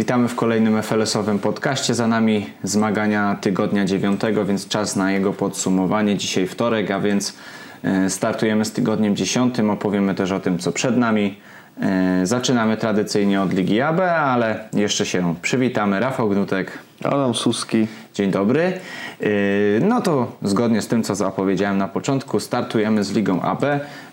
Witamy w kolejnym FLS-owym podcaście. Za nami zmagania tygodnia dziewiątego, więc czas na jego podsumowanie. Dzisiaj wtorek, a więc e, startujemy z tygodniem dziesiątym. Opowiemy też o tym, co przed nami. E, zaczynamy tradycyjnie od Ligi AB, ale jeszcze się przywitamy. Rafał Gnutek. Adam Suski. Dzień dobry. Yy, no to zgodnie z tym, co zapowiedziałem na początku, startujemy z Ligą AB.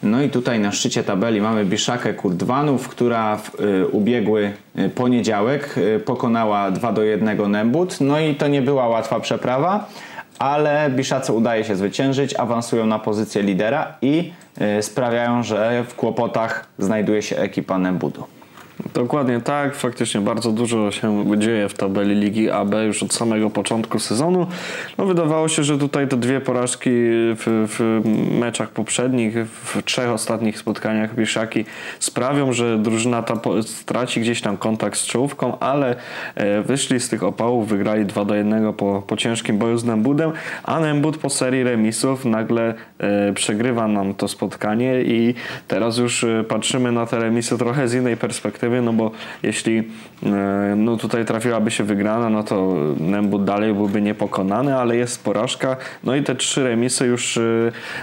No i tutaj na szczycie tabeli mamy Biszakę Kurdwanów, która w yy, ubiegły poniedziałek pokonała 2 do 1 Nembut. No i to nie była łatwa przeprawa, ale Biszace udaje się zwyciężyć, awansują na pozycję lidera i sprawiają, że w kłopotach znajduje się ekipa Nembudu. Dokładnie tak, faktycznie bardzo dużo się dzieje w tabeli Ligi AB już od samego początku sezonu. No, wydawało się, że tutaj te dwie porażki w, w meczach poprzednich, w trzech ostatnich spotkaniach Biszaki sprawią, że drużyna ta straci gdzieś tam kontakt z czołówką, ale e, wyszli z tych opałów, wygrali 2 do 1 po, po ciężkim boju z Nembudem, a Nembud po serii remisów nagle przegrywa nam to spotkanie i teraz już e, patrzymy na te remisy trochę z innej perspektywy no bo jeśli e, no tutaj trafiłaby się wygrana, no to Nembut dalej byłby niepokonany, ale jest porażka. No i te trzy remisy już e,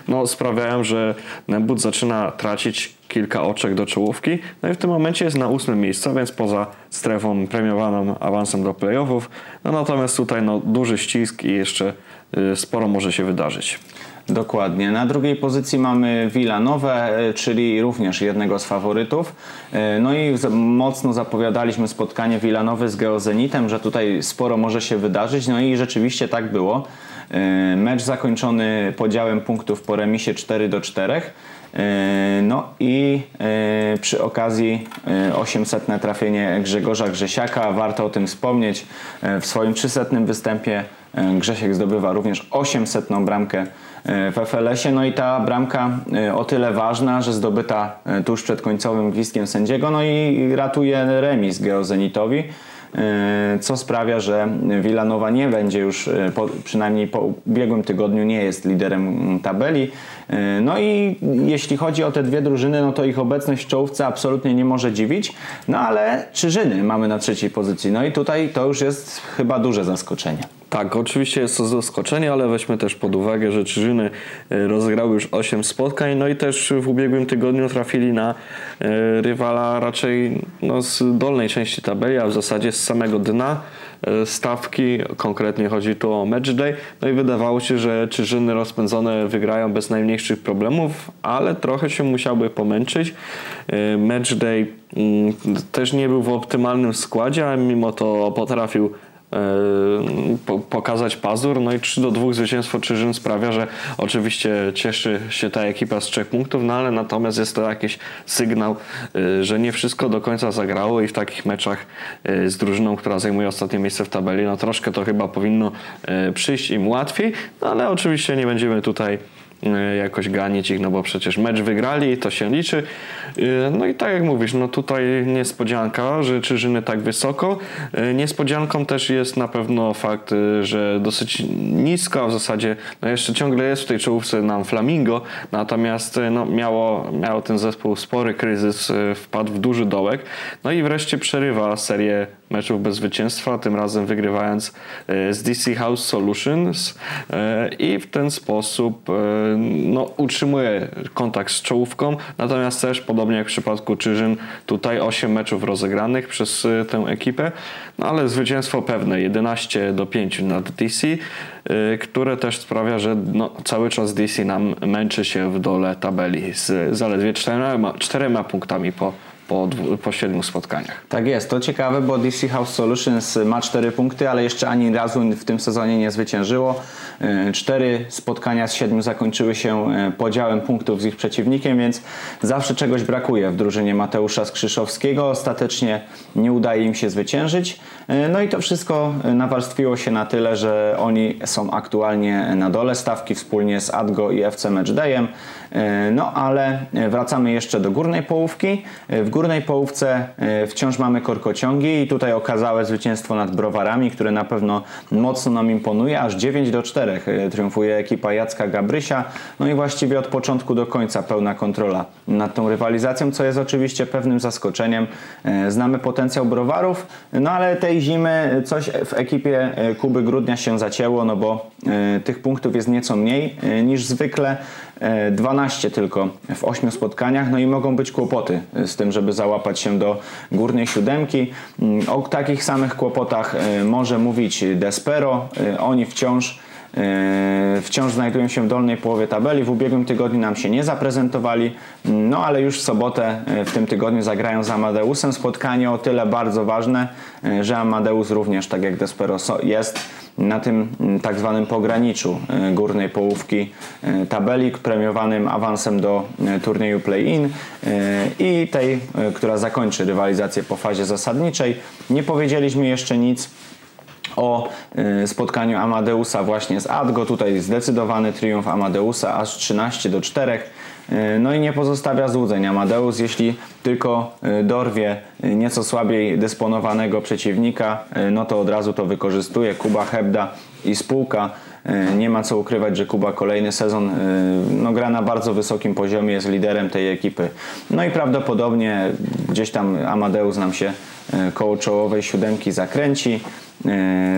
no, sprawiają, że Nembut zaczyna tracić kilka oczek do czołówki. No i w tym momencie jest na ósmym miejscu, więc poza strefą premiowaną awansem do playoffów. No natomiast tutaj no, duży ścisk i jeszcze e, sporo może się wydarzyć. Dokładnie. Na drugiej pozycji mamy Nowe, czyli również jednego z faworytów. E, no i mocno zapowiadaliśmy spotkanie Nowy z Geozenitem, że tutaj sporo może się wydarzyć. No i rzeczywiście tak było. E, mecz zakończony podziałem punktów po remisie 4 do 4. E, no i przy okazji 800 trafienie Grzegorza Grzesiaka. Warto o tym wspomnieć. W swoim 300 występie Grzesiek zdobywa również 800 bramkę w FLS-ie. No i ta bramka e, o tyle ważna, że zdobyta e, tuż przed końcowym gwizdkiem sędziego, no i ratuje remis Geozenitowi co sprawia, że Villanova nie będzie już, przynajmniej po ubiegłym tygodniu, nie jest liderem tabeli. No i jeśli chodzi o te dwie drużyny, no to ich obecność w czołówce absolutnie nie może dziwić. No ale Czyżyny mamy na trzeciej pozycji. No i tutaj to już jest chyba duże zaskoczenie. Tak, oczywiście jest to zaskoczenie, ale weźmy też pod uwagę, że Czyżyny e, rozegrały już 8 spotkań, no i też w ubiegłym tygodniu trafili na e, rywala raczej no, z dolnej części tabeli, a w zasadzie z samego dna e, stawki, konkretnie chodzi tu o matchday, no i wydawało się, że Czyżyny rozpędzone wygrają bez najmniejszych problemów, ale trochę się musiałby pomęczyć. Matchday mm, też nie był w optymalnym składzie, ale mimo to potrafił E, pokazać pazur. No i 3 do 2 zwycięstwo Czyżyn sprawia, że oczywiście cieszy się ta ekipa z trzech punktów, no ale natomiast jest to jakiś sygnał, e, że nie wszystko do końca zagrało i w takich meczach e, z drużyną, która zajmuje ostatnie miejsce w tabeli, no troszkę to chyba powinno przyjść im łatwiej, no ale oczywiście nie będziemy tutaj jakoś ganić ich, no bo przecież mecz wygrali, to się liczy. E, no i tak jak mówisz, no tutaj niespodzianka, że Czyżyny tak wysoko. E, niespodzianką też jest na pewno fakt, że dosyć nisko, w zasadzie no jeszcze ciągle jest w tej czołówce nam Flamingo, natomiast no miało, miało ten zespół spory kryzys, wpadł w duży dołek. No i wreszcie przerywa serię meczów bez zwycięstwa, tym razem wygrywając z DC House Solutions i w ten sposób no, utrzymuje kontakt z czołówką, natomiast też podobnie jak w przypadku Czyżyn, tutaj 8 meczów rozegranych przez tę ekipę, no ale zwycięstwo pewne 11 do 5 nad DC, które też sprawia, że no, cały czas DC nam męczy się w dole tabeli z zaledwie czterema, czterema punktami po po, po siedmiu spotkaniach. Tak jest, to ciekawe, bo DC House Solutions ma cztery punkty, ale jeszcze ani razu w tym sezonie nie zwyciężyło. E, cztery spotkania z siedmiu zakończyły się e, podziałem punktów z ich przeciwnikiem, więc zawsze czegoś brakuje w drużynie Mateusza Skrzyszowskiego. Ostatecznie nie udaje im się zwyciężyć. No i to wszystko nawarstwiło się na tyle, że oni są aktualnie na dole stawki wspólnie z Adgo i FC Matchdayem. No ale wracamy jeszcze do górnej połówki. W górnej połówce wciąż mamy korkociągi i tutaj okazałe zwycięstwo nad browarami, które na pewno mocno nam imponuje. Aż 9 do 4 triumfuje ekipa Jacka Gabrysia. No i właściwie od początku do końca pełna kontrola nad tą rywalizacją, co jest oczywiście pewnym zaskoczeniem. Znamy potencjał browarów, no ale tej zimy coś w ekipie Kuby Grudnia się zacięło, no bo tych punktów jest nieco mniej niż zwykle. 12 tylko w 8 spotkaniach, no i mogą być kłopoty z tym, żeby załapać się do górnej siódemki. Mm, o takich samych kłopotach e, może mówić Despero. E, oni wciąż e, wciąż znajdują się w dolnej połowie tabeli. W ubiegłym tygodniu nam się nie zaprezentowali, no ale już w sobotę w tym tygodniu zagrają z Amadeusem spotkanie o tyle bardzo ważne, że Amadeus również, tak jak Despero jest, na tym tak zwanym pograniczu e, górnej połówki e, tabeli, premiowanym awansem do e, turnieju play-in i tej, która zakończy rywalizację po fazie zasadniczej. Nie powiedzieliśmy jeszcze nic o spotkaniu Amadeusa właśnie z Adgo. Tutaj zdecydowany triumf Amadeusa aż 13 do 4. E, no i nie pozostawia złudzeń Amadeus, jeśli tylko e, dorwie nieco słabiej dysponowanego przeciwnika, no to od razu to wykorzystuje Kuba Hebda i spółka. Nie ma co ukrywać, że Kuba kolejny sezon no, gra na bardzo wysokim poziomie, jest liderem tej ekipy. No i prawdopodobnie gdzieś tam Amadeus nam się koło czołowej siódemki zakręci.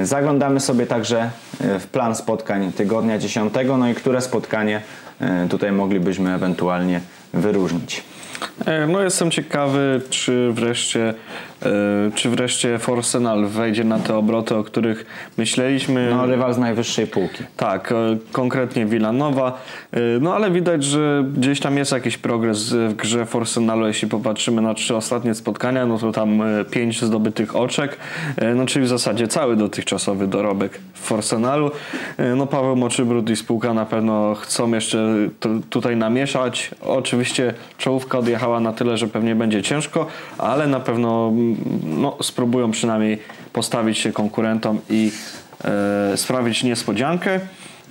Zaglądamy sobie także w plan spotkań tygodnia 10, no i które spotkanie E, tutaj moglibyśmy ewentualnie wyróżnić. E, no jestem ciekawy, czy wreszcie E, czy wreszcie Forsenal wejdzie na te obroty, o których myśleliśmy. No, rywal z najwyższej półki. Tak, e, konkretnie Villanova. E, no ale widać, że gdzieś tam jest jakiś progres w grze Forsenalu. Jeśli popatrzymy na trzy ostatnie spotkania, no to tam pięć zdobytych oczek, no czyli w zasadzie cały dotychczasowy dorobek w Forsenalu. No Paweł Moczybrud i spółka na pewno chcą jeszcze tutaj namieszać. Oczywiście czołówka odjechała na tyle, że pewnie będzie ciężko, ale na pewno no, spróbują przynajmniej postawić się konkurentom i e, sprawić niespodziankę.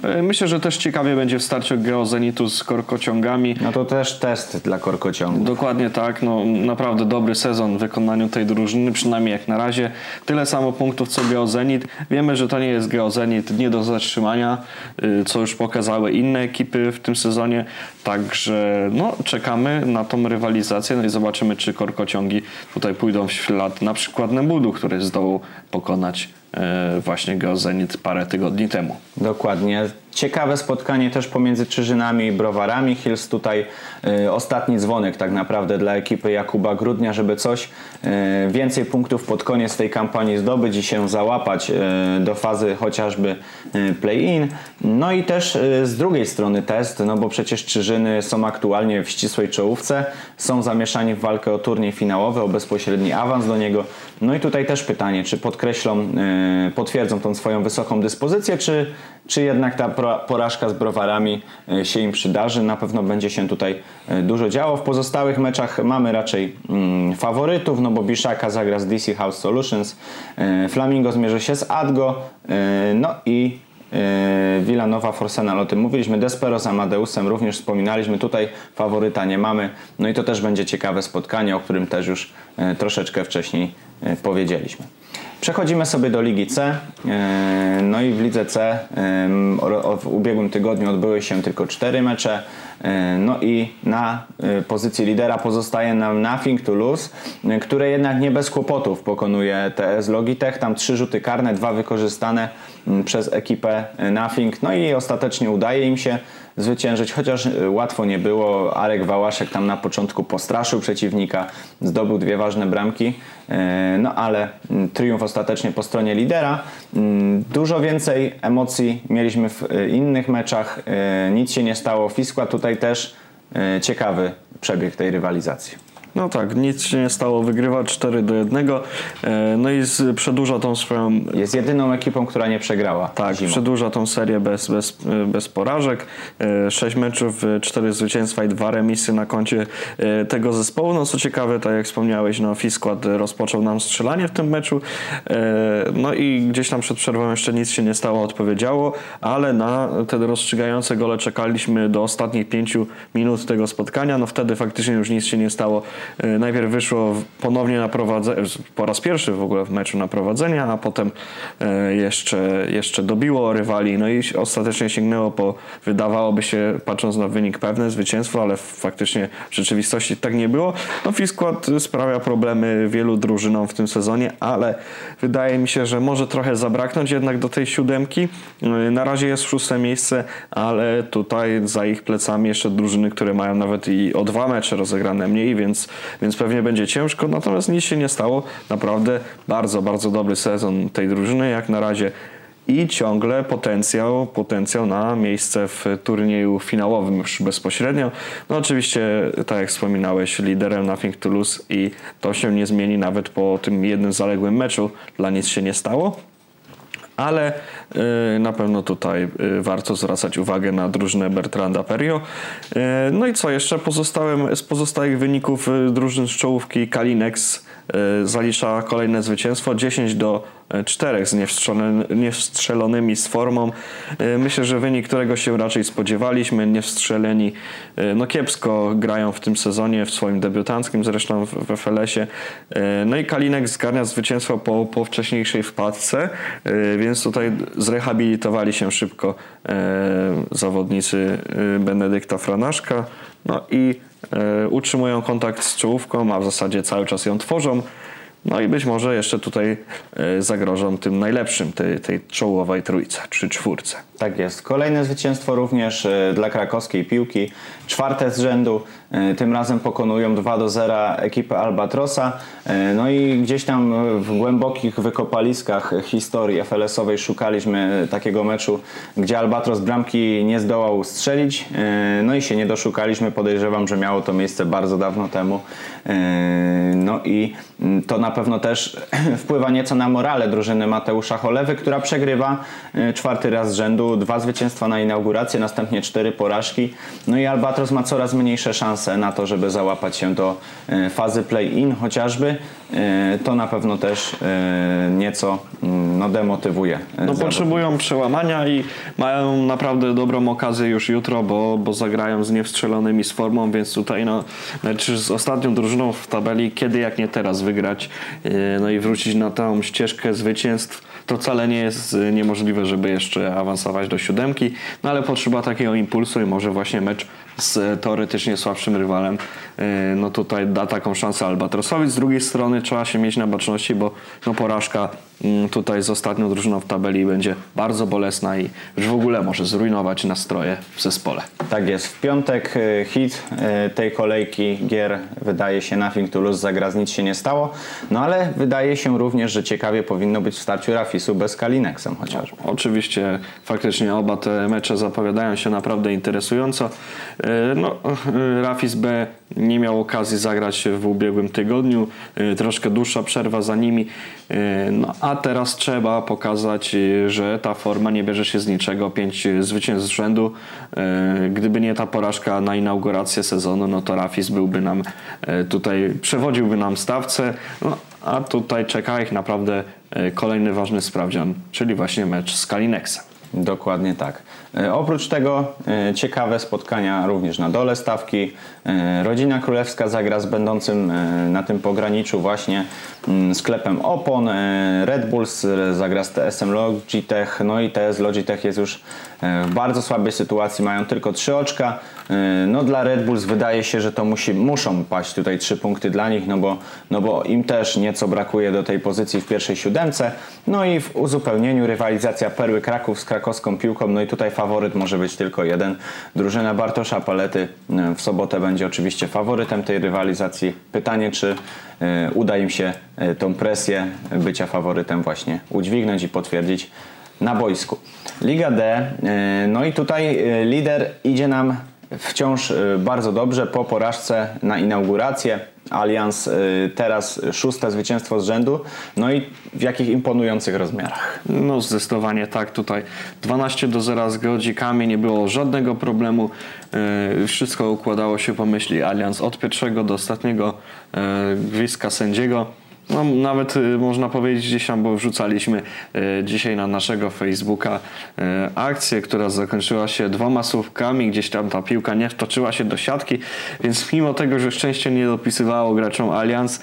E, myślę, że też ciekawie będzie w starciu Geozenitu z korkociągami. No to też test dla korkociągów. Dokładnie tak. No, naprawdę dobry sezon w wykonaniu tej drużyny, przynajmniej jak na razie. Tyle samo punktów co Geozenit. Wiemy, że to nie jest Geozenit nie do zatrzymania, y, co już pokazały inne ekipy w tym sezonie. Także no, czekamy na tą rywalizację no i zobaczymy, czy korkociągi tutaj pójdą w ślad na przykład Nebudu, który zdołał pokonać E, właśnie Geozenit parę tygodni temu. Dokładnie. Ciekawe spotkanie też pomiędzy Czyżynami i Browarami. Hills tutaj y, ostatni dzwonek tak naprawdę dla ekipy Jakuba Grudnia, żeby coś y, więcej punktów pod koniec tej kampanii zdobyć i się załapać y, do fazy chociażby play-in. No i też z drugiej strony test, no bo przecież Czyżyny są aktualnie w ścisłej czołówce, są zamieszani w walkę o turniej finałowy, o bezpośredni awans do niego. No i tutaj też pytanie, czy podkreślą, potwierdzą tą swoją wysoką dyspozycję, czy, czy jednak ta porażka z browarami e, się im przydarzy. Na pewno będzie się tutaj e, dużo działo. W pozostałych meczach mamy raczej mm, faworytów, no bo Biszaka zagra z DC House Solutions, e, Flamingo zmierzy się z Adgo, no i Villanova Forsenal, o tym mówiliśmy, Despero z Amadeusem również wspominaliśmy, tutaj faworyta nie mamy, no i to też będzie ciekawe spotkanie, o którym też już troszeczkę wcześniej powiedzieliśmy. Przechodzimy sobie do Ligi C. E, no i w Lidze C w ubiegłym tygodniu odbyły się tylko cztery mecze. E, no i na e, pozycji lidera pozostaje nam Nothing to Lose, które jednak nie bez kłopotów pokonuje TS Logitech. Tam trzy rzuty karne, dwa wykorzystane przez ekipę Nothing. No i ostatecznie udaje im się zwyciężyć, chociaż e, łatwo nie było. Arek Wałaszek tam na początku postraszył przeciwnika, zdobył dwie ważne bramki, e, no ale triumf ostatecznie po stronie lidera. Dużo więcej emocji mieliśmy w e, innych meczach, nic się nie stało. Fiskła tutaj też ciekawy przebieg tej rywalizacji. No tak, nic się nie stało, wygrywa 4 do 1, e, no i przedłuża tą swoją... Jest jedyną ekipą, która nie przegrała Tak, zimą. przedłuża tą serię bez, bez, bez porażek. 6 meczów, 4 zwycięstwa i 2 remisy na koncie e, tego zespołu. No co ciekawe, tak jak wspomniałeś, no Fiskład rozpoczął nam strzelanie w tym meczu. E, no i gdzieś tam przed przerwą jeszcze nic się nie stało, odpowiedziało, ale na te rozstrzygające gole czekaliśmy do ostatnich 5 minut tego spotkania. No wtedy faktycznie już nic się nie stało. E, najpierw wyszło ponownie na prowadzenie, po raz pierwszy w ogóle w meczu na prowadzenie, a potem jeszcze, jeszcze dobiło rywali. No i ostatecznie sięgnęło po, wydawałoby się, patrząc na wynik, pewne zwycięstwo, ale faktycznie w rzeczywistości tak nie było. No Fiskład sprawia problemy wielu drużynom w tym sezonie, ale wydaje mi się, że może trochę zabraknąć jednak do tej siódemki. Na razie jest szóste miejsce, ale tutaj za ich plecami jeszcze drużyny, które mają nawet i o dwa mecze rozegrane mniej, więc, więc pewnie będzie ciężko. Natomiast nic się nie stało. Naprawdę bardzo, bardzo dobry sezon tej drużyny. Jak na razie i ciągle potencjał, potencjał na miejsce w turnieju finałowym już bezpośrednio. No oczywiście, tak jak wspominałeś, liderem Nothing to Lose i to się nie zmieni nawet po tym jednym zaległym meczu. Dla nic się nie stało. Ale y, na pewno tutaj y, warto zwracać uwagę na drużynę Bertranda Perio. Y, no i co jeszcze? Pozostałym, z pozostałych wyników drużyn z czołówki Kalinex zalicza kolejne zwycięstwo 10 do czterech z niewstrzelonymi z formą. E, myślę, że wynik, którego się raczej spodziewaliśmy, niewstrzeleni, e, no kiepsko grają w tym sezonie, w swoim debiutanckim zresztą w FLS-ie. E, no i Kalinek zgarnia zwycięstwo po, po wcześniejszej wpadce, więc tutaj zrehabilitowali się szybko zawodnicy Benedykta Franaszka. No i utrzymują kontakt z czołówką, a w zasadzie cały czas ją tworzą. No i być może jeszcze tutaj e, zagrożą tym najlepszym, tej, tej czołowej trójce czy czwórce. Tak jest. Kolejne zwycięstwo również e, dla krakowskiej piłki. Czwarte z rzędu. E, tym razem pokonują 2 do 0 ekipę Albatrosa. No i gdzieś tam w głębokich wykopaliskach historii FLS-owej szukaliśmy takiego meczu, gdzie Albatros bramki nie zdołał strzelić. No i się nie doszukaliśmy. Podejrzewam, że miało to miejsce bardzo dawno temu. No i mm, to na pewno też wpływa nieco na morale drużyny Mateusza Cholewy, która przegrywa e, czwarty raz z rzędu, dwa zwycięstwa na inaugurację, następnie cztery porażki. No i Albatros ma coraz mniejsze szanse na to, żeby załapać się do e, fazy play-in chociażby. E, to na pewno też nieco mm, no, demotywuje. No, potrzebują przełamania i mają naprawdę dobrą okazję już jutro, bo, bo zagrają z niewstrzelonymi z formą, więc tutaj no, z ostatnią drużyną w tabeli, kiedy jak nie teraz wygrać E, no i wrócić na tą ścieżkę zwycięstw, to wcale nie jest e, niemożliwe, żeby jeszcze awansować do siódemki, no ale potrzeba takiego impulsu i może właśnie mecz z teoretycznie słabszym rywalem, e, no tutaj da taką szansę Albatrosowi. Z drugiej strony trzeba się mieć na baczności, bo no porażka tutaj z ostatnią drużyną w tabeli będzie bardzo bolesna i już w ogóle może zrujnować nastroje w zespole. Tak jest. W piątek e, hit e, tej kolejki gier wydaje się Nothing to Lose zagra nic się nie stało, no ale wydaje się również, że ciekawie powinno być w starciu Rafisu bez Kalineksem chociażby. Oczywiście faktycznie oba te mecze zapowiadają się naprawdę interesująco. E, no, Rafis B nie miał okazji zagrać w ubiegłym tygodniu, e, troszkę dłuższa przerwa za nimi, no, a teraz trzeba pokazać, że ta forma nie bierze się z niczego, pięć zwycięstw z rzędu. Gdyby nie ta porażka na inaugurację sezonu, no to Rafis byłby nam tutaj, przewodziłby nam stawce, no, a tutaj czeka ich naprawdę kolejny ważny sprawdzian, czyli właśnie mecz z Kalineksem. Dokładnie tak. E, oprócz tego e, ciekawe spotkania również na dole stawki. E, Rodzina Królewska zagra z będącym na tym pograniczu właśnie sklepem opon. Red Bulls zagra z TSM Logitech. No i TS Logitech jest już w bardzo słabej sytuacji. Mają tylko trzy oczka. No dla Red Bulls wydaje się, że to musi, muszą paść tutaj trzy punkty dla nich, no bo, no bo im też nieco brakuje do tej pozycji w pierwszej siódemce. No i w uzupełnieniu rywalizacja Perły Kraków z krakowską piłką. No i tutaj faworyt może być tylko jeden. Drużyna Bartosza Palety e, w sobotę będzie oczywiście faworytem tej rywalizacji. Pytanie, czy e, uda im się e, tą presję bycia faworytem właśnie udźwignąć i potwierdzić na boisku. Liga D, no i tutaj lider idzie nam wciąż bardzo dobrze po porażce na inaugurację. Allianz teraz szóste zwycięstwo z rzędu. No i w jakich imponujących rozmiarach? No zdecydowanie tak. Tutaj 12 do 0 z Grodzikami, nie było żadnego problemu. Wszystko układało się po myśli Allianz od pierwszego do ostatniego gwizdka sędziego. No, nawet y, można powiedzieć gdzieś tam, bo wrzucaliśmy y, dzisiaj na naszego Facebooka y, akcję, która zakończyła się dwoma słówkami, gdzieś tam ta piłka nie wtoczyła się do siatki, więc mimo tego, że szczęście nie dopisywało graczom Allianz,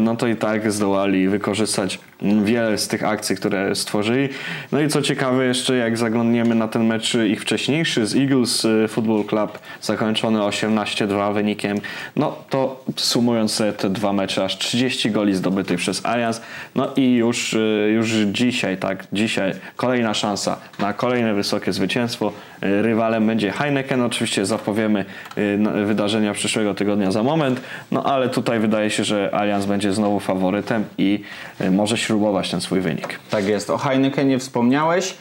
no to i tak zdołali wykorzystać wiele z tych akcji, które stworzyli. No i co ciekawe jeszcze, jak zaglądniemy na ten mecz ich wcześniejszy z Eagles Football Club, zakończony 18-2 wynikiem, no to sumując te dwa mecze, aż 30 goli zdobytych przez Allianz. No i już, y, już dzisiaj, tak, dzisiaj kolejna szansa na kolejne wysokie zwycięstwo. Rywalem będzie Heineken. Oczywiście zapowiemy wydarzenia przyszłego tygodnia za moment, no ale tutaj wydaje się, że Allianz będzie znowu faworytem i może śrubować ten swój wynik. Tak jest. O Heineken nie wspomniałeś.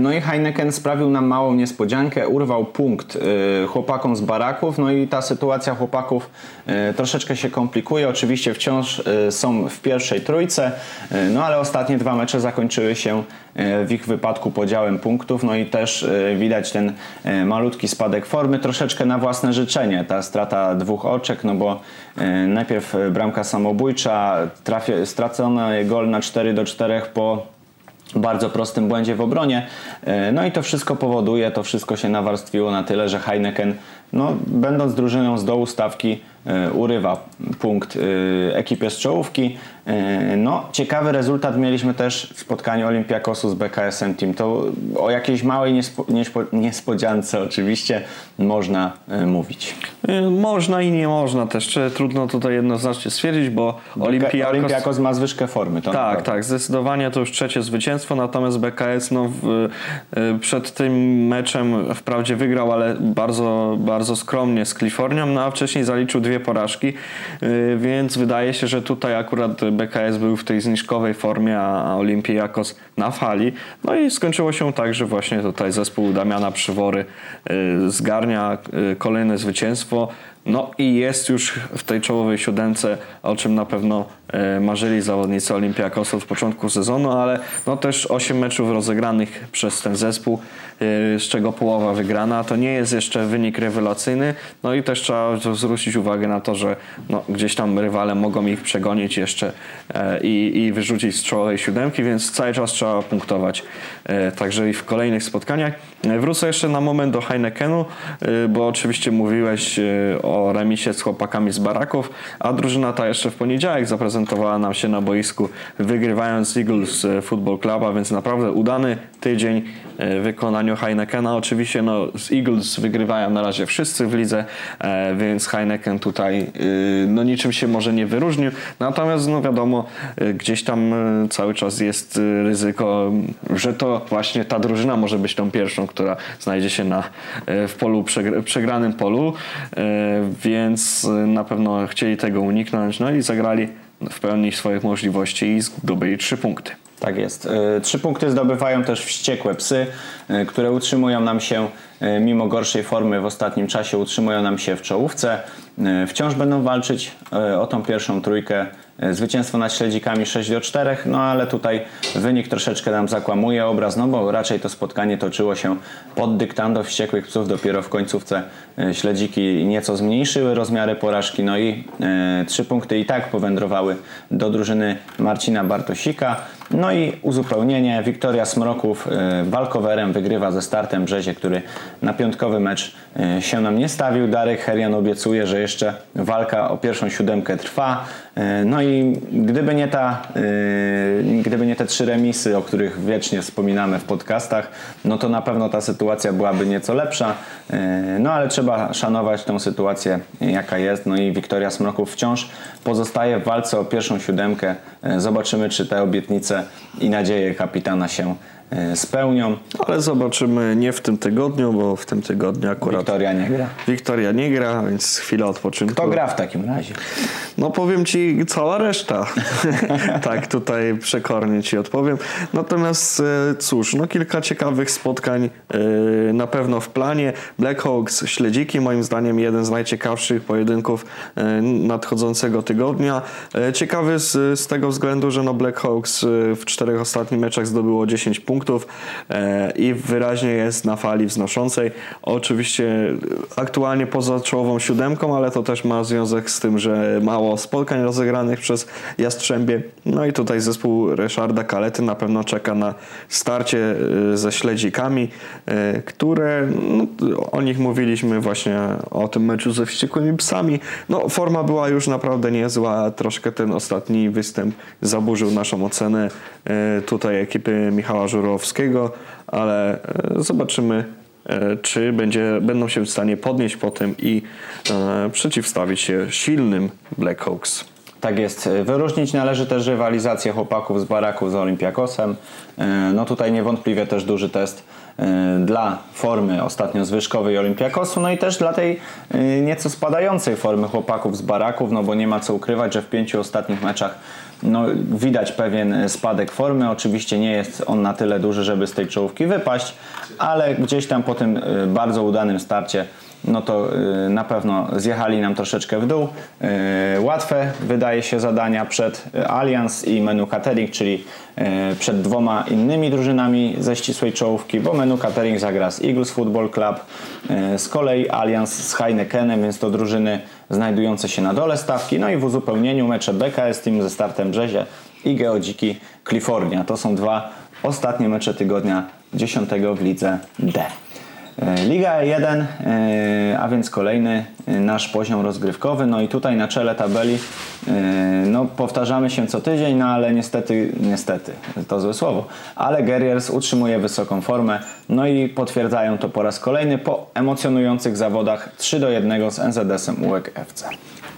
No i Heineken sprawił nam małą niespodziankę, urwał punkt chłopakom z baraków, no i ta sytuacja chłopaków troszeczkę się komplikuje. Oczywiście wciąż są w pierwszej trójce, e, no ale ostatnie dwa mecze zakończyły się e, w ich wypadku podziałem punktów, no i też e, widać ten malutki spadek formy, troszeczkę na własne życzenie, ta strata dwóch oczek, no bo najpierw bramka samobójcza, trafie, stracony gol na 4 do 4 po bardzo prostym błędzie w obronie. No i to wszystko powoduje, to wszystko się nawarstwiło na tyle, że Heineken, no, będąc drużyną z dołu stawki, E, urywa punkt e, ekipie z czołówki. E, no, ciekawy rezultat mieliśmy też w spotkaniu Olimpiakosu z BKS-em Team. To o jakiejś małej niespo, niespodziance oczywiście można mówić. Można i nie można też. Trudno tutaj jednoznacznie stwierdzić, bo Olimpiakos... Olimpiakos ma zwyżkę formy. tak, naprawdę. tak. Zdecydowanie to już trzecie zwycięstwo, natomiast BKS no, w, przed tym meczem wprawdzie wygrał, ale bardzo, bardzo skromnie z Kalifornią, no a wcześniej zaliczył dwie porażki, y, więc wydaje się, że tutaj akurat BKS był w tej zniżkowej formie, a Olimpiakos na fali. No i skończyło się tak, że właśnie tutaj zespół Damiana Przywory y, zgarnia y, kolejne zwycięstwo. No i jest już w tej czołowej siódemce, o czym na pewno e, marzyli zawodnicy Olimpiakosu od początku sezonu, ale no też 8 meczów rozegranych przez ten zespół, e, z czego połowa wygrana. To nie jest jeszcze wynik rewelacyjny, no i też trzeba zwrócić uwagę na to, że no, gdzieś tam rywale mogą ich przegonić jeszcze e, i, i wyrzucić z czołowej siódemki, więc cały czas trzeba punktować także i w kolejnych spotkaniach. Wrócę jeszcze na moment do Heinekenu, bo oczywiście mówiłeś o o remisie z chłopakami z baraków, a drużyna ta jeszcze w poniedziałek zaprezentowała nam się na boisku, wygrywając Eagles Football Club, a więc naprawdę udany tydzień e, w wykonaniu Heinekena. Oczywiście no, z Eagles wygrywają na razie wszyscy w lidze, e, więc Heineken tutaj e, no, niczym się może nie wyróżnił. Natomiast no wiadomo, gdzieś tam cały czas jest ryzyko, że to właśnie ta drużyna może być tą pierwszą, która znajdzie się na, w polu przegranym polu więc y, na pewno chcieli tego uniknąć, no i zagrali w pełni swoich możliwości i zdobyli trzy punkty. Tak jest. Y, trzy punkty zdobywają też wściekłe psy, y, które utrzymują nam się mimo gorszej formy w ostatnim czasie, utrzymują nam się w czołówce. Wciąż będą walczyć o tą pierwszą trójkę E, zwycięstwo nad śledzikami 6 do 4, no ale tutaj wynik troszeczkę nam zakłamuje obraz, no bo raczej to spotkanie toczyło się pod dyktando wściekłych psów. Dopiero w końcówce e, śledziki nieco zmniejszyły rozmiary porażki, no i e, trzy punkty i tak powędrowały do drużyny Marcina Bartosika. No i uzupełnienie. Wiktoria Smroków walkowerem wygrywa ze startem Brzezie, który na piątkowy mecz się nam nie stawił. Darek Herian obiecuje, że jeszcze walka o pierwszą siódemkę trwa. No i gdyby nie ta, gdyby nie te trzy remisy, o których wiecznie wspominamy w podcastach, no to na pewno ta sytuacja byłaby nieco lepsza. No ale trzeba szanować tą sytuację, jaka jest. No i Wiktoria Smroków wciąż pozostaje w walce o pierwszą siódemkę. Zobaczymy, czy te obietnice i nadzieje kapitana się e, spełnią. Ale zobaczymy nie w tym tygodniu, bo w tym tygodniu akurat Wiktoria nie gra. Wiktoria nie gra, więc chwila odpoczynku. Kto gra w takim razie? No powiem ci cała reszta. tak, tutaj przekornie ci odpowiem. Natomiast e, cóż, no kilka ciekawych spotkań e, na pewno w planie. Blackhawks, Śledziki, moim zdaniem jeden z najciekawszych pojedynków e, nadchodzącego tygodnia. Ciekawy z, z tego względu, że no Blackhawks w czterech ostatnich meczach zdobyło 10 punktów i wyraźnie jest na fali wznoszącej. Oczywiście aktualnie poza czołową siódemką, ale to też ma związek z tym, że mało spotkań rozegranych przez Jastrzębie. No i tutaj zespół Ryszarda Kalety na pewno czeka na starcie y, ze śledzikami, y, które no, o nich mówiliśmy właśnie o tym meczu ze wściekłymi psami. No forma była już naprawdę niezła, troszkę ten ostatni występ zaburzył naszą ocenę tutaj ekipy Michała Żurowskiego, ale zobaczymy E, czy będzie, będą się w stanie podnieść po tym i e, przeciwstawić się silnym Blackhawks. Tak jest. Wyróżnić należy też rywalizację chłopaków z Baraków z Olympiakosem. E, no tutaj niewątpliwie też duży test dla formy ostatnio zwyżkowej Olympiakosu, no i też dla tej nieco spadającej formy chłopaków z Baraków, no bo nie ma co ukrywać, że w pięciu ostatnich meczach no, widać pewien spadek formy. Oczywiście nie jest on na tyle duży, żeby z tej czołówki wypaść, ale gdzieś tam po tym y, bardzo udanym starcie no to y, na pewno zjechali nam troszeczkę w dół. Y, łatwe wydaje się zadania przed Allianz i Menu Catering, czyli przed dwoma innymi drużynami ze ścisłej czołówki, bo Menu Catering zagra z Eagles Football Club, z kolei Allianz z Heinekenem, więc to drużyny znajdujące się na dole stawki. No i w uzupełnieniu mecze BKS Team ze startem Brzezie i Geodziki Kalifornia. To są dwa ostatnie mecze tygodnia 10 w lidze D. E, Liga 1, e, a więc kolejny e, nasz poziom rozgrywkowy. No i tutaj na czele tabeli no, powtarzamy się co tydzień, no ale niestety, niestety, to złe słowo, ale Guerriers utrzymuje wysoką formę, no i potwierdzają to po raz kolejny po emocjonujących zawodach 3 do 1 z NZS-em UEK FC.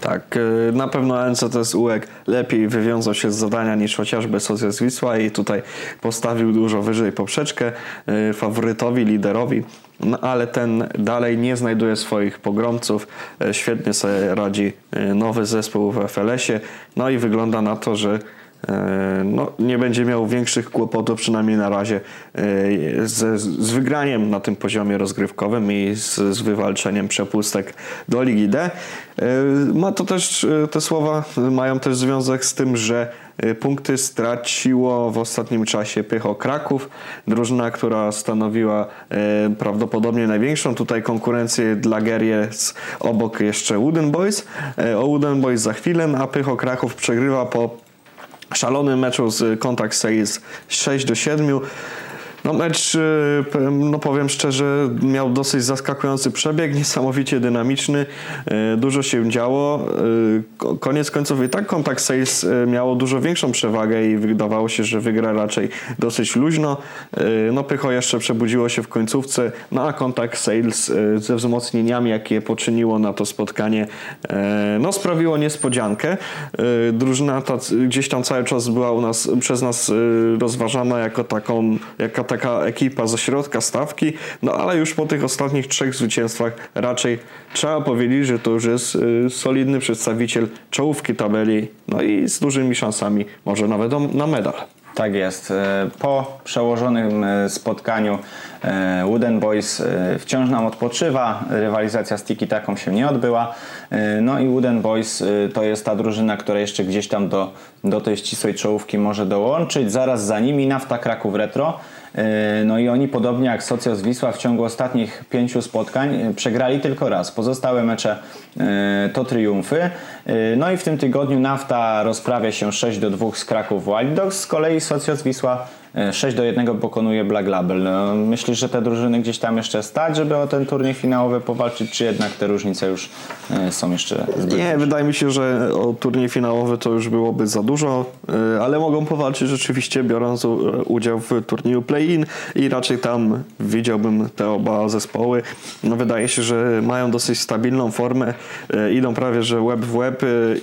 Tak, na pewno NCTS UEK lepiej wywiązał się z zadania niż chociażby Socjal Wisła i tutaj postawił dużo wyżej poprzeczkę faworytowi, liderowi no, ale ten dalej nie znajduje swoich pogromców. E, świetnie sobie radzi e, nowy zespół w FLS-ie. No i wygląda na to, że no, nie będzie miał większych kłopotów, przynajmniej na razie, z, z wygraniem na tym poziomie rozgrywkowym i z, z wywalczeniem przepustek do Ligi D. Ma to też, te słowa mają też związek z tym, że punkty straciło w ostatnim czasie Pycho Kraków, drużyna, która stanowiła prawdopodobnie największą tutaj konkurencję dla Geriec obok jeszcze Wooden Boys. O Wooden Boys za chwilę, a Pycho Kraków przegrywa po szalonym meczu z Contact Sales 6 do 7. No mecz, y, no powiem szczerze, miał dosyć zaskakujący przebieg, niesamowicie dynamiczny, y, dużo się działo. Y, koniec końców i tak Contact Sales miało dużo większą przewagę i wydawało się, że wygra raczej dosyć luźno. No Pycho jeszcze przebudziło się w końcówce, no a Contact Sales ze wzmocnieniami, jakie poczyniło na to spotkanie, no sprawiło niespodziankę. Drużyna ta gdzieś tam cały czas była u nas, przez nas rozważana jako taką, jako taka ekipa ze środka stawki, no ale już po tych ostatnich trzech zwycięstwach raczej trzeba powiedzieć, że to już jest y, solidny przedstawiciel czołówki tabeli, no i z dużymi szansami może nawet na medal. Tak jest. E, po przełożonym e, spotkaniu Wooden Boys wciąż nam odpoczywa. Rywalizacja z Tiki taką się nie odbyła. No i Wooden Boys to jest ta drużyna, która jeszcze gdzieś tam do, do tej ścisłej czołówki może dołączyć. Zaraz za nimi Nafta Kraków Retro. E, no i oni podobnie jak Socios Wisła w ciągu ostatnich pięciu spotkań e, przegrali tylko raz. Pozostałe mecze e, to triumfy. No i w tym tygodniu Nafta rozprawia się 6 do 2 z Kraków Wild Dogs, z kolei Socios Wisła 6 do 1 pokonuje Black Label. No, myślisz, że te drużyny gdzieś tam jeszcze stać, żeby o ten turniej finałowy powalczyć, czy jednak te różnice już e, są jeszcze zbyt Nie, wydaje mi się, że o turniej finałowy to już byłoby za dużo, e, ale mogą powalczyć rzeczywiście biorąc udział w turnieju play-in i raczej tam widziałbym te oba zespoły. No, wydaje się, że mają dosyć stabilną formę, e, idą prawie że web w web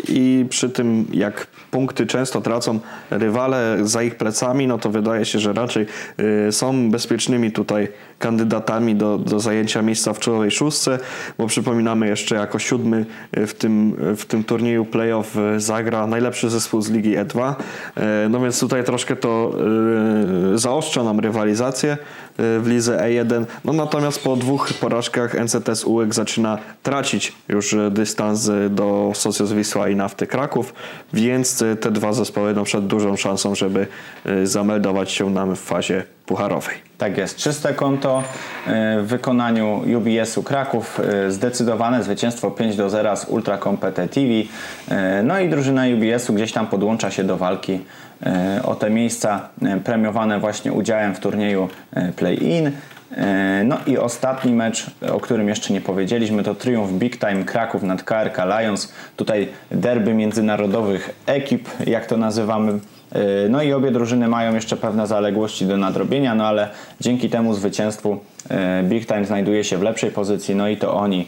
i przy tym jak punkty często tracą rywale za ich plecami, no to wydaje wydaje się, że raczej y, są bezpiecznymi tutaj kandydatami do, do zajęcia miejsca w czołowej szóstce, bo przypominamy jeszcze jako siódmy w tym, w tym turnieju playoff zagra najlepszy zespół z Ligi E2. No więc tutaj troszkę to zaostrza nam rywalizację w lidze E1. No natomiast po dwóch porażkach NCTS UEK zaczyna tracić już dystans do Socios Wisła i Nafty Kraków, więc te dwa zespoły no przed dużą szansą, żeby zameldować się nam w fazie pucharowej. Tak jest, czyste konto w wykonaniu UBS-u Kraków, zdecydowane zwycięstwo 5 do 0 z Ultra Competitive. No i drużyna UBS-u gdzieś tam podłącza się do walki o te miejsca premiowane właśnie udziałem w turnieju play-in. No i ostatni mecz, o którym jeszcze nie powiedzieliśmy, to triumf Big Time Kraków nad KRK Lions. Tutaj derby międzynarodowych ekip, jak to nazywamy. No i obie drużyny mają jeszcze pewne zaległości do nadrobienia, no ale dzięki temu zwycięstwu Big Time znajduje się w lepszej pozycji, no i to oni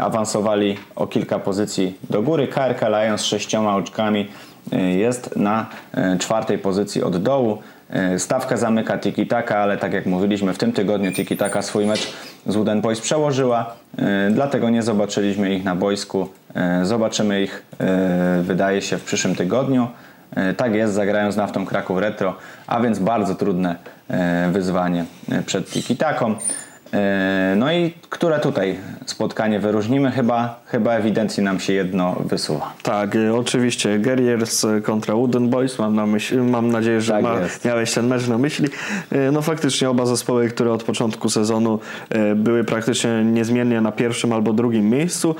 awansowali o kilka pozycji do góry. KRK Lions z sześcioma oczkami jest na czwartej pozycji od dołu. Stawkę zamyka Tiki Taka, ale tak jak mówiliśmy, w tym tygodniu Tiki Taka swój mecz z Wooden Boys przełożyła, dlatego nie zobaczyliśmy ich na boisku. Zobaczymy ich, wydaje się, w przyszłym tygodniu. Tak jest, zagrają z Naftą Kraków Retro, a więc bardzo trudne wyzwanie przed Tiki Taką. No i które tutaj spotkanie wyróżnimy? Chyba, chyba ewidentnie nam się jedno wysuwa. Tak, oczywiście Guerriers kontra Wooden Boys. Mam, na myśli, mam nadzieję, że Tak ma, miałeś ten mecz na myśli. No faktycznie oba zespoły, które od początku sezonu były praktycznie niezmiennie na pierwszym albo drugim miejscu.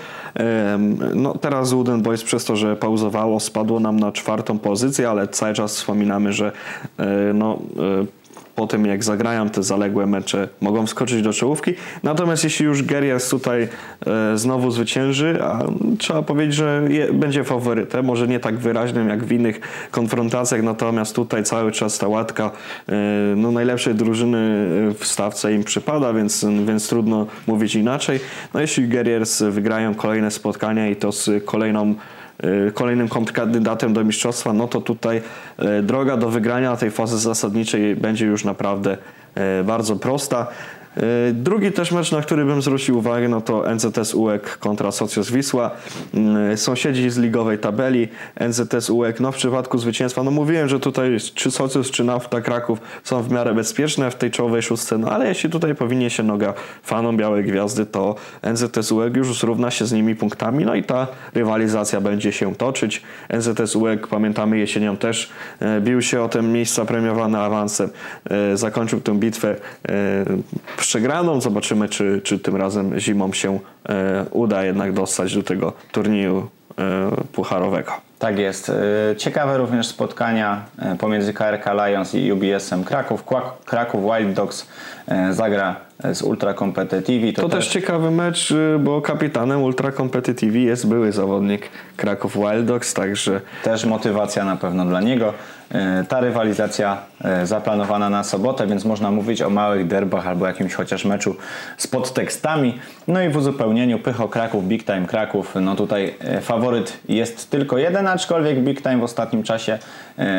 No teraz Wooden Boys przez to, że pauzowało, spadło nam na czwartą pozycję, ale cały czas wspominamy, że no po tym jak zagrają te zaległe mecze, mogą wskoczyć do czołówki. Natomiast jeśli już Gerias tutaj e, znowu zwycięży, a trzeba powiedzieć, że je, będzie faworytem, może nie tak wyraźnym jak w innych konfrontacjach, natomiast tutaj cały czas ta łatka e, no, najlepszej drużyny w stawce im przypada, więc, więc trudno mówić inaczej. No jeśli Guerriers wygrają kolejne spotkania i to z kolejną kolejnym kontrkandydatem do mistrzostwa, no to tutaj droga do wygrania tej fazy zasadniczej będzie już naprawdę bardzo prosta. Drugi też mecz, na który bym zwrócił uwagę, no to NZS UEK kontra Socios Wisła. Sąsiedzi z ligowej tabeli. NZS UEK, no w przypadku zwycięstwa, no mówiłem, że tutaj czy Socios, czy Nafta Kraków są w miarę bezpieczne w tej czołowej szóstce, no ale jeśli tutaj powinien się noga fanom Białej Gwiazdy, to NZS UEK już zrówna się z nimi punktami, no i ta rywalizacja będzie się toczyć. NZS UEK, pamiętamy jesienią też bił się o te miejsca premiowane awansem. Zakończył tę bitwę przegraną. Zobaczymy, czy, czy tym razem zimą się e, uda jednak dostać do tego turnieju e, pucharowego. Tak jest. E, Ciekawe również spotkania pomiędzy KRK Lions i UBS-em Kraków. Kraków Wild Dogs zagra z Ultra Competitive. To też ciekawy mecz, y, bo kapitanem Ultra Competitive jest były zawodnik Kraków Wild Dogs, także Też motywacja na pewno dla niego. E, Ta rywalizacja e, zaplanowana na sobotę, więc można mówić o małych derbach albo jakimś chociaż meczu z podtekstami. No i w uzupełnieniu Pycho Kraków, Big Time Kraków. No tutaj e, faworyt jest tylko jeden, aczkolwiek Big Time w ostatnim czasie e,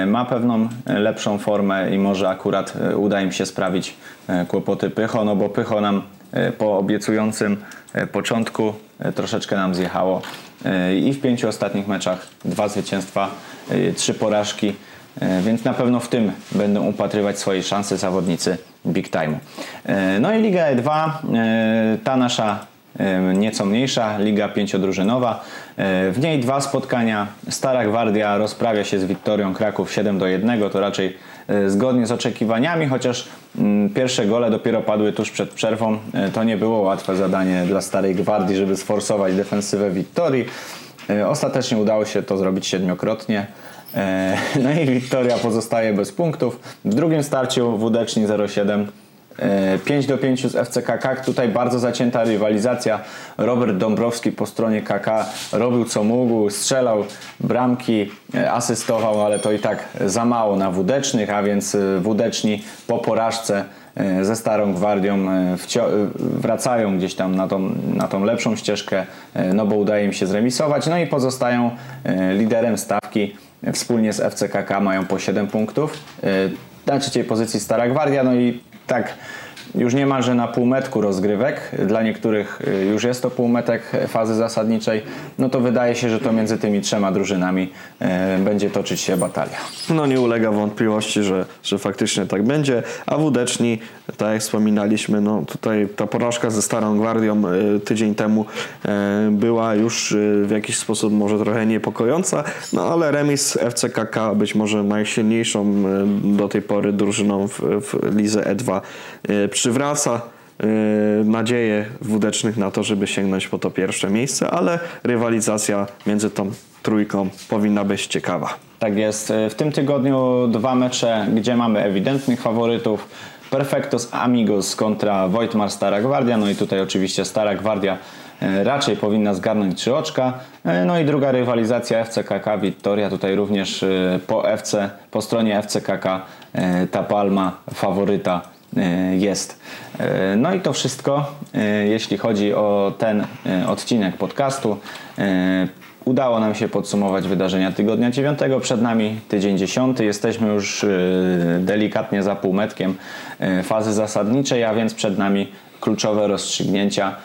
ma pewną e, lepszą formę i może akurat e, uda im się sprawić e, kłopoty Pycho, no bo Pycho nam e, po obiecującym e, początku e, troszeczkę nam zjechało E, i w pięciu ostatnich meczach dwa zwycięstwa, e, trzy porażki, E, więc na pewno w tym będą upatrywać swojej szansy zawodnicy Big Time. No i Liga E2, e, ta nasza e, nieco mniejsza, Liga pięciodrużynowa. E, W niej dwa spotkania. Stara Gwardia rozprawia się z Wiktorią Kraków 7 do 1. To raczej e, zgodnie z oczekiwaniami, chociaż mm, pierwsze gole dopiero padły tuż przed przerwą. E, To nie było łatwe zadanie dla Starej Gwardii, żeby sforsować defensywę Wiktorii. Ostatecznie udało się to zrobić siedmiokrotnie. No i Wiktoria pozostaje bez punktów. W drugim starciu Wódeczni 07 e, 5 do 5 z FCK KK. Tutaj bardzo zacięta rywalizacja. Robert Dąbrowski po stronie KK robił co mógł, strzelał bramki, e, asystował, ale to i tak za mało na Wódecznych, a więc e, Wódeczni po porażce e, ze Starą Gwardią e, e, wracają gdzieś tam na tą, na tą lepszą ścieżkę, e, no bo udaje im się zremisować, no i pozostają e, liderem stawki. Wspólnie z FCKK mają po 7 punktów. E, Na trzeciej pozycji Stara Gwardia, no i tak już niemalże na półmetku rozgrywek, dla niektórych y, już jest to półmetek fazy zasadniczej, no to wydaje się, że to między tymi trzema drużynami y, będzie toczyć się batalia. No nie ulega wątpliwości, że, że faktycznie tak będzie, a wódeczni, tak jak wspominaliśmy, no tutaj ta porażka ze Starą Gwardią y, tydzień temu była już w jakiś sposób może trochę niepokojąca, no ale remis FCKK być może najsilniejszą do tej pory drużyną w, w Lidze E2 y, przywraca y, nadzieję wódecznych na to, żeby sięgnąć po to pierwsze miejsce, ale rywalizacja między tą trójką powinna być ciekawa. Tak jest. W tym tygodniu dwa mecze, gdzie mamy ewidentnych faworytów. Perfectos Amigos kontra Wojtmar Stara Gwardia. No i tutaj oczywiście Stara Gwardia e, raczej powinna zgarnąć trzy oczka. E, No i druga rywalizacja FCKK Wittoria. Tutaj również e, po FC, po stronie FCKK e, ta palma faworyta e, jest. E, No i to wszystko, e, jeśli chodzi o ten odcinek podcastu. Udało nam się podsumować wydarzenia tygodnia 9. Przed nami tydzień 10. Jesteśmy już y, delikatnie za półmetkiem y, fazy zasadniczej, a więc przed nami kluczowe rozstrzygnięcia.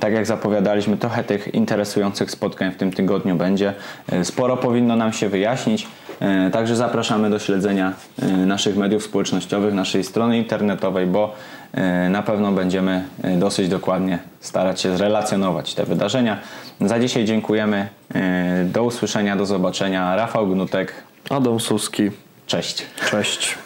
Tak jak zapowiadaliśmy, trochę tych interesujących spotkań w tym tygodniu będzie. Y, Sporo powinno nam się wyjaśnić. Y, Także zapraszamy do śledzenia y, naszych mediów społecznościowych, naszej strony internetowej, bo y, na pewno będziemy dosyć dokładnie starać się zrelacjonować te wydarzenia. Za dzisiaj dziękujemy. Do usłyszenia, do zobaczenia. Rafał Gnutek, Adam Suski, cześć. cześć.